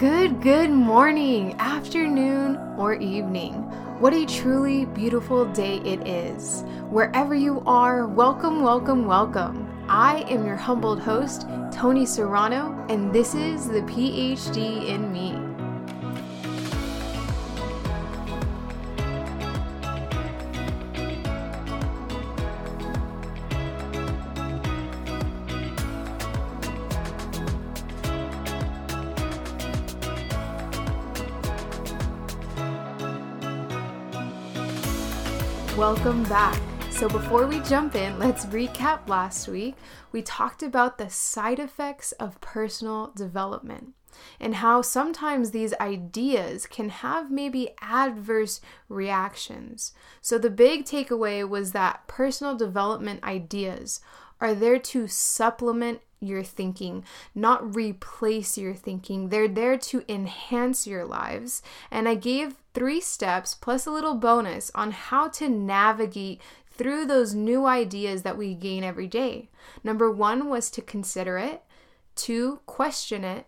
Good, good morning, afternoon, or evening. What a truly beautiful day it is. Wherever you are, welcome, welcome, welcome. I am your humbled host, Tony Serrano, and this is the PhD in Me. Welcome back. So, before we jump in, let's recap last week. We talked about the side effects of personal development and how sometimes these ideas can have maybe adverse reactions. So, the big takeaway was that personal development ideas are there to supplement your thinking, not replace your thinking. They're there to enhance your lives. And I gave three steps plus a little bonus on how to navigate through those new ideas that we gain every day. Number one was to consider it, two, question it,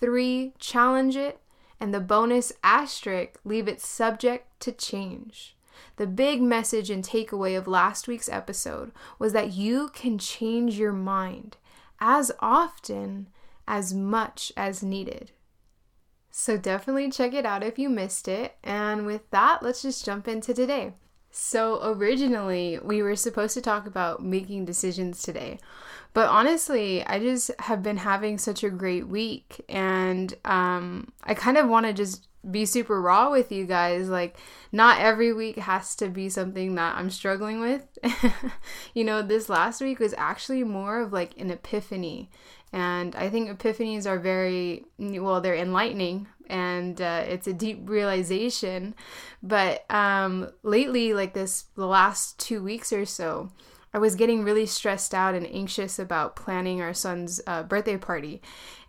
three, challenge it, and the bonus asterisk, leave it subject to change. The big message and takeaway of last week's episode was that you can change your mind as often, as much as needed. So definitely check it out if you missed it. And with that, let's just jump into today. So, originally, we were supposed to talk about making decisions today. But honestly, I just have been having such a great week. And um, I kind of want to just be super raw with you guys. Like, not every week has to be something that I'm struggling with. you know, this last week was actually more of like an epiphany. And I think epiphanies are very, well, they're enlightening and uh, it's a deep realization. But um, lately, like this, the last two weeks or so, I was getting really stressed out and anxious about planning our son's uh, birthday party.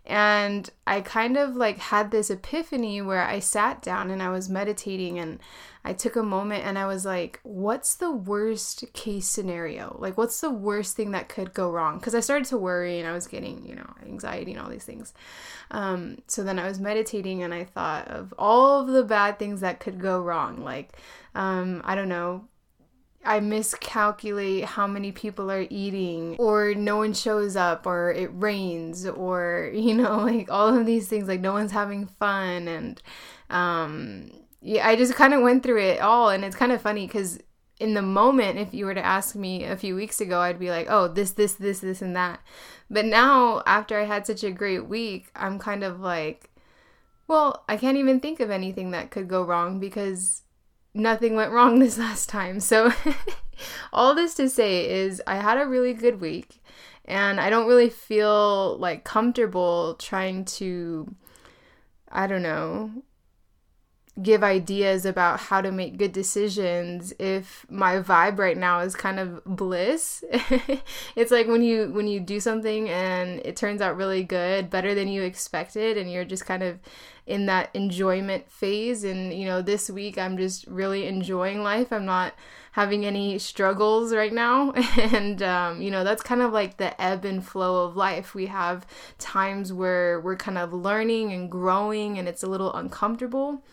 And I kind of like had this epiphany where I sat down and I was meditating and I took a moment and I was like, what's the worst case scenario? Like, what's the worst thing that could go wrong? Because I started to worry and I was getting, you know, anxiety and all these things. Um, so then I was meditating and I thought of all of the bad things that could go wrong. Like, um, I don't know, I miscalculate how many people are eating, or no one shows up, or it rains, or you know, like all of these things, like no one's having fun. And um, yeah, I just kind of went through it all. And it's kind of funny because in the moment, if you were to ask me a few weeks ago, I'd be like, oh, this, this, this, this, and that. But now, after I had such a great week, I'm kind of like, well, I can't even think of anything that could go wrong because nothing went wrong this last time. So, all this to say is, I had a really good week, and I don't really feel like comfortable trying to, I don't know, give ideas about how to make good decisions if my vibe right now is kind of bliss it's like when you when you do something and it turns out really good better than you expected and you're just kind of in that enjoyment phase. And you know this week I'm just really enjoying life. I'm not having any struggles right now. And um, you know that's kind of like the ebb and flow of life. We have times where we're kind of learning and growing and it's a little uncomfortable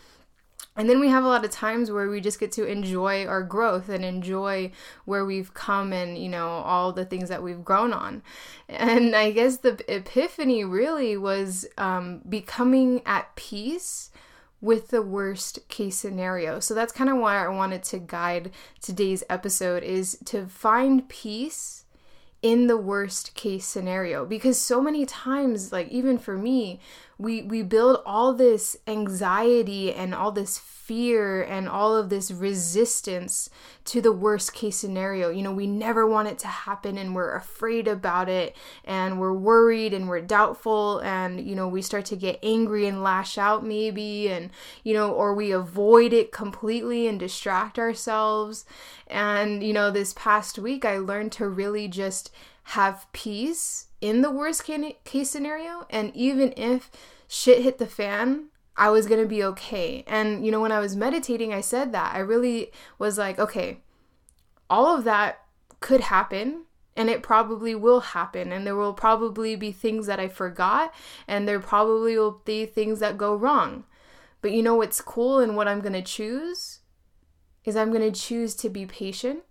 and then we have a lot of times where we just get to enjoy our growth and enjoy where we've come and, you know, all the things that we've grown on. And I guess the epiphany really was um, becoming at peace with the worst case scenario. So that's kind of why I wanted to guide today's episode is to find peace in the worst case scenario because so many times like even for me we we build all this anxiety and all this fear and all of this resistance to the worst case scenario. You know, we never want it to happen and we're afraid about it and we're worried and we're doubtful and you know, we start to get angry and lash out maybe and you know, or we avoid it completely and distract ourselves. And you know, this past week I learned to really just have peace in the worst case scenario and even if shit hit the fan, I was going to be okay. And, you know, when I was meditating, I said that. I really was like, okay, all of that could happen. and it probably will happen and there will probably be things that I forgot and there probably will be things that go wrong. But you know what's cool and what I'm going to choose is I'm going to choose to be patient.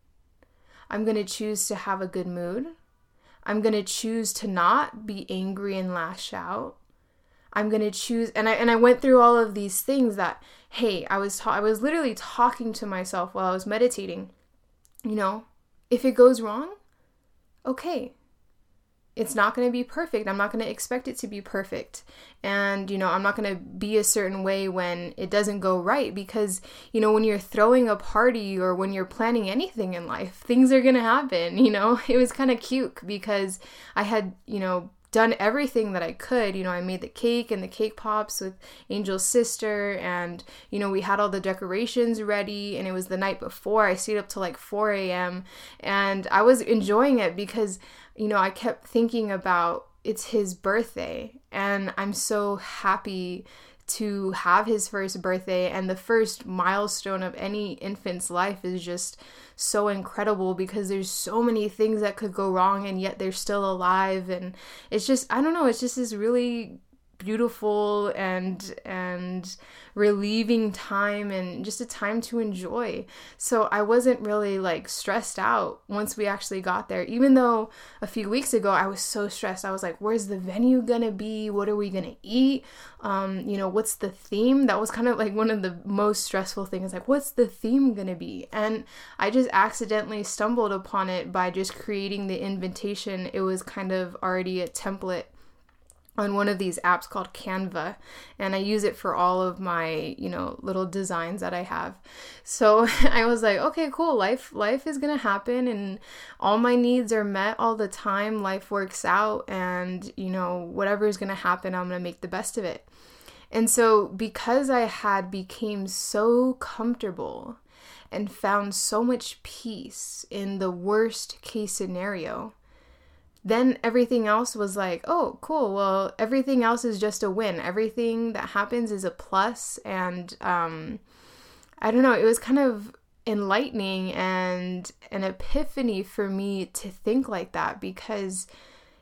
I'm going to choose to have a good mood. I'm going to choose to not be angry and lash out. I'm going to choose and I and I went through all of these things that hey, I was ta- I was literally talking to myself while I was meditating. You know, if it goes wrong, okay. It's not going to be perfect. I'm not going to expect it to be perfect. And, you know, I'm not going to be a certain way when it doesn't go right because, you know, when you're throwing a party or when you're planning anything in life, things are going to happen. You know, it was kind of cute because I had, you know, done everything that I could. You know, I made the cake and the cake pops with Angel's sister, and you know, we had all the decorations ready, and it was the night before. I stayed up till like 4 a.m. and I was enjoying it because, you know, I kept thinking about it's his birthday, and I'm so happy to have his first birthday and the first milestone of any infant's life is just so incredible because there's so many things that could go wrong and yet they're still alive and it's just I don't know it's just this really beautiful and and relieving time and just a time to enjoy. So I wasn't really like stressed out once we actually got there. Even though a few weeks ago I was so stressed. I was like, where's the venue gonna be? What are we gonna eat? Um, you know, what's the theme? That was kind of like one of the most stressful things. Like, what's the theme gonna be? And I just accidentally stumbled upon it by just creating the invitation. It was kind of already a template on one of these apps called Canva and I use it for all of my, you know, little designs that I have. So I was like, okay, cool. Life life is going to happen and all my needs are met all the time. Life works out and, you know, whatever is going to happen, I'm going to make the best of it. And so because I had became so comfortable and found so much peace in the worst case scenario, then everything else was like, oh, cool. Well, everything else is just a win. Everything that happens is a plus. And um, I don't know, it was kind of enlightening and an epiphany for me to think like that because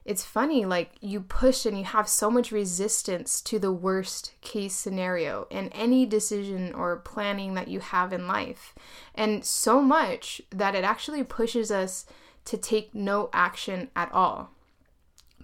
it's funny like you push and you have so much resistance to the worst case scenario in any decision or planning that you have in life and so much that it actually pushes us to take no action at all.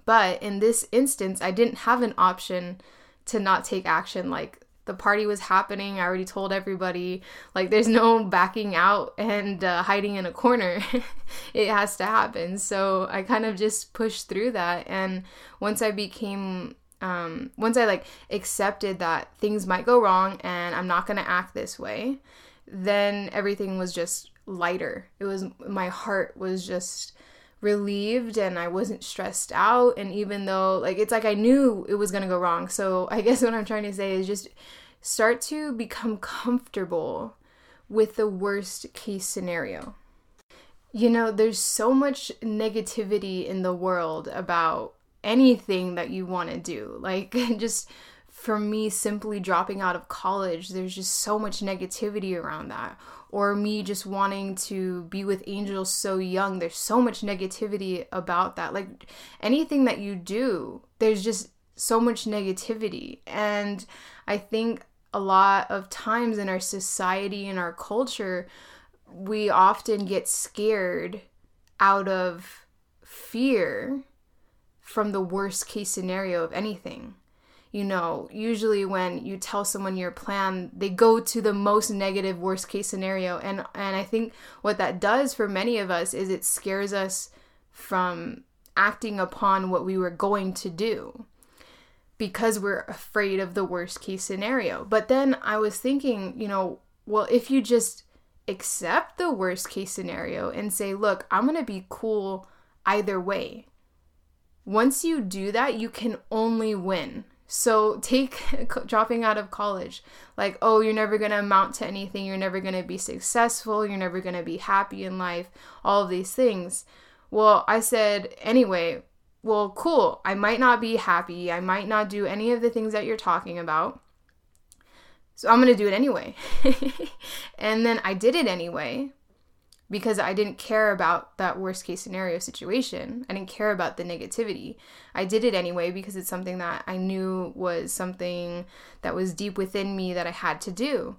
But in this instance, I didn't have an option to not take action. Like the party was happening, I already told everybody. Like there's no backing out and uh, hiding in a corner. it has to happen. So I kind of just pushed through that. And once I became um, once I like accepted that things might go wrong and I'm not gonna act this way, then everything was just lighter. It was my heart was just relieved and I wasn't stressed out and even though like it's like I knew it was going to go wrong. So I guess what I'm trying to say is just start to become comfortable with the worst case scenario. You know, there's so much negativity in the world about anything that you want to do. Like just for me simply dropping out of college, there's just so much negativity around that. Or me just wanting to be with angels so young there's so much negativity about that. Like anything that you do there's just so much negativity. And i think a lot of times in our society and our culture we often get scared out of fear from the worst case scenario of anything you know, usually when you tell someone your plan, they go to the most negative worst case scenario. And and I think what that does for many of us is it scares us from acting upon what we were going to do because we're afraid of the worst case scenario. But then I was thinking, you know, well, if you just accept the worst case scenario and say, look, I'm going to be cool either way. Once you do that, you can only win. So take dropping out of college, like, oh, you're never going to amount to anything, you're never going to be successful, you're never going to be happy in life, all of these things. Well, I said, anyway, well, cool. I might not be happy. I might not do any of the things that you're talking about. So I'm going to do it anyway. and then I did it anyway. Because I didn't care about that worst case scenario situation. I didn't care about the negativity. I did it anyway because it's something that I knew was something that was deep within me that I had to do.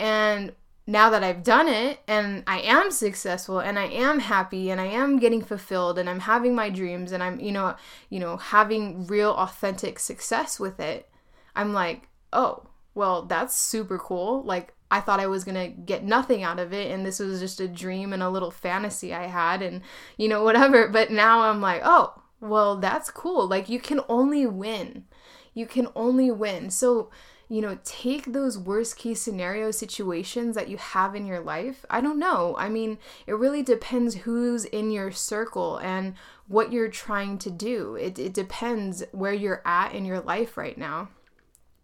And now that I've done it and I am successful and I am happy and I am getting fulfilled and I'm having my dreams and I'm, you know, you know, having real authentic success with it, I'm like, "Oh, well, that's super cool. Like I thought I was going to get nothing out of it and this was just a dream and a little fantasy I had and you know whatever, but now I'm like, "Oh, well, that's cool. Like you can only win. You can only win." So, you know, take those worst case scenario situations that you have in your life. I don't know. I mean, it really depends who's in your circle and what you're trying to do. It, it depends where you're at in your life right now.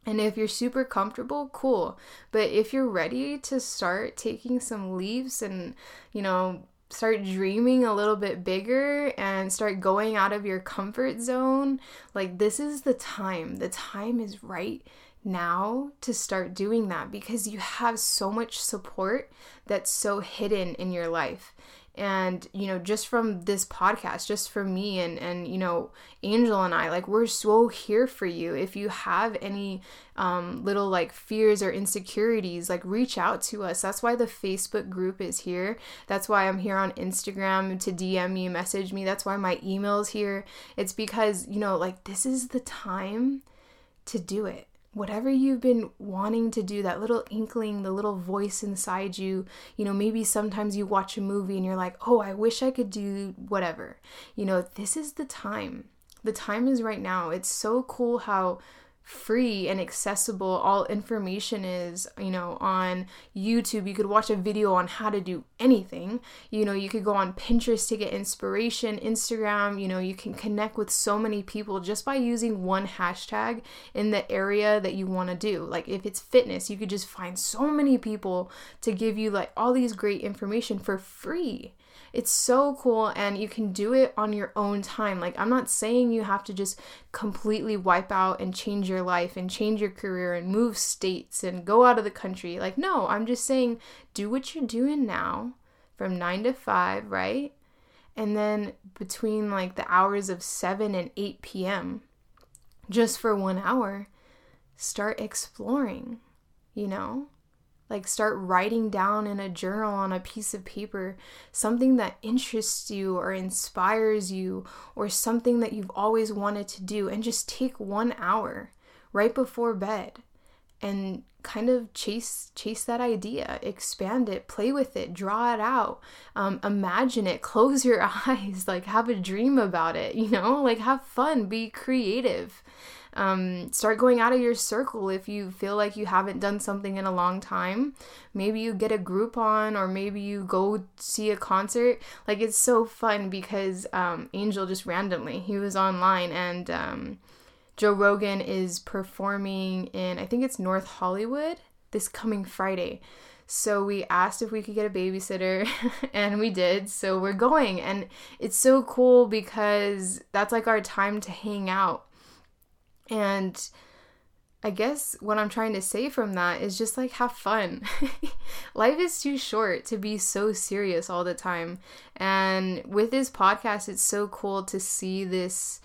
And if you're super comfortable, cool. But if you're ready to start taking some leaps and, you know, start dreaming a little bit bigger and start going out of your comfort zone, like this is the time. The time is right now to start doing that because you have so much support that's so hidden in your life and you know just from this podcast just from me and and you know angel and i like we're so here for you. If you have any um, little like fears or insecurities like reach out to us. That's why the facebook group is here. That's why i'm here on instagram to dm me message me. That's why my email's here. It's because you know like this is the time to do it whatever you've been wanting to do, that little inkling, the little voice inside you, you know, maybe sometimes you watch a movie and you're like, oh, I wish I could do whatever. You know, this is the time. The time is right now. It's so cool how free and accessible. All information is you know on youtube. You could watch a video on how to do anything. You know you could go on pinterest to get inspiration instagram you know you can connect with so many people just by using one hashtag in the area that you want to do. Like if it's fitness you could just find so many people to give you like all these great information for free it's so cool and you can do it on your own time. Like, I'm not saying you have to just completely wipe out and change your life and change your career and move states and go out of the country. Like, no, I'm just saying do what you're doing now from 9 to 5, right? And then between like the hours of 7 and 8 p.m., just for one hour, start exploring, you know? Like, start writing down in a journal on a piece of paper something that interests you or inspires you or something that you've always wanted to do, and just take one hour right before bed and kind of chase chase that idea expand it play with it draw it out um, imagine it close your eyes like have a dream about it you know? Like have fun be creative um, start going out of your circle if you feel like you haven't done something in a long time. Maybe you get a Groupon or maybe you go see a concert. Like it's so fun because um, Angel just randomly, he was online and um, Joe Rogan is performing in, I think it's North Hollywood this coming Friday. So we asked if we could get a babysitter and we did. So we're going and it's so cool because that's like our time to hang out. And I guess what I'm trying to say from that is just like have fun. Life is too short to be so serious all the time. And with this podcast, it's so cool to see this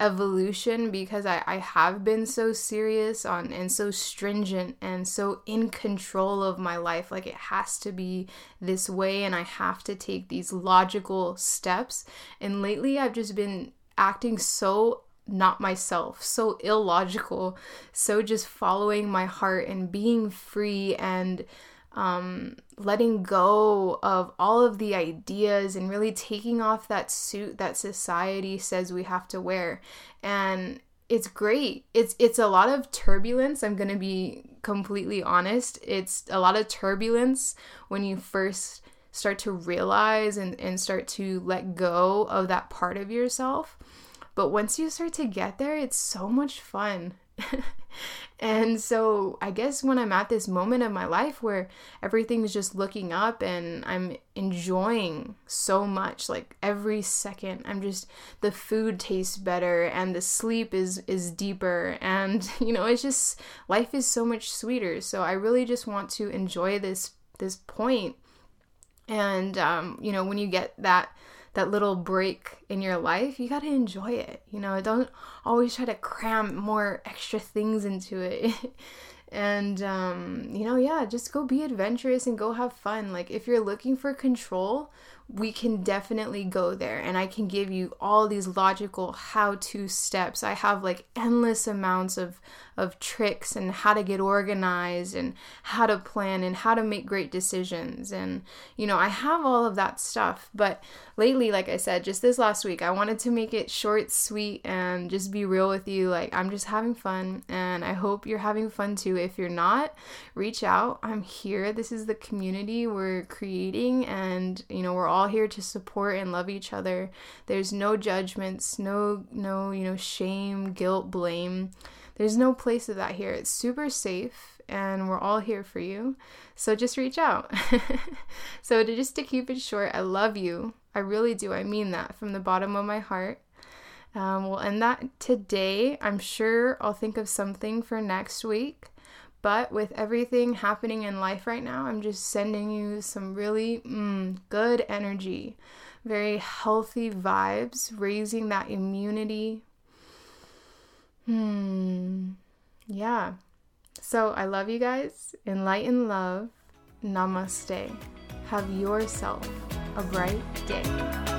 evolution because I, I have been so serious on and so stringent and so in control of my life. Like it has to be this way and I have to take these logical steps. And lately I've just been acting so not myself, so illogical, so just following my heart and being free and um, letting go of all of the ideas and really taking off that suit that society says we have to wear. And it's great. It's it's a lot of turbulence. I'm to be completely honest. It's a lot of turbulence when you first start to realize and, and start to let go of that part of yourself. But once you start to get there, it's so much fun. and so I guess when I'm at this moment of my life where everything's just looking up and I'm enjoying so much like every second I'm just the food tastes better and the sleep is is deeper and you know it's just life is so much sweeter so I really just want to enjoy this this point And um, you know, when you get that that little break in your life, you got to enjoy it. You know, don't always try to cram more extra things into it. and um, you know, yeah, just go be adventurous and go have fun. Like if you're looking for control, we can definitely go there and I can give you all these logical how to steps. I have like endless amounts of of tricks and how to get organized and how to plan and how to make great decisions. And, you know, I have all of that stuff. But lately, like I said, just this last week, I wanted to make it short, sweet, and just be real with you. Like, I'm just having fun. And I hope you're having fun too. If you're not, reach out. I'm here. This is the community we're creating. And, you know, we're all here to support and love each other. There's no judgments, no, no, you know, shame, guilt, blame. There's no place of that here. It's super safe and we're all here for you. So just reach out. so to just to keep it short, I love you. I really do. I mean that from the bottom of my heart. Um, we'll end that today. I'm sure I'll think of something for next week. But with everything happening in life right now, I'm just sending you some really mm, good energy, very healthy vibes, raising that immunity, Hmm. Yeah. So I love you guys. Enlighten love. Namaste. Have yourself a bright day.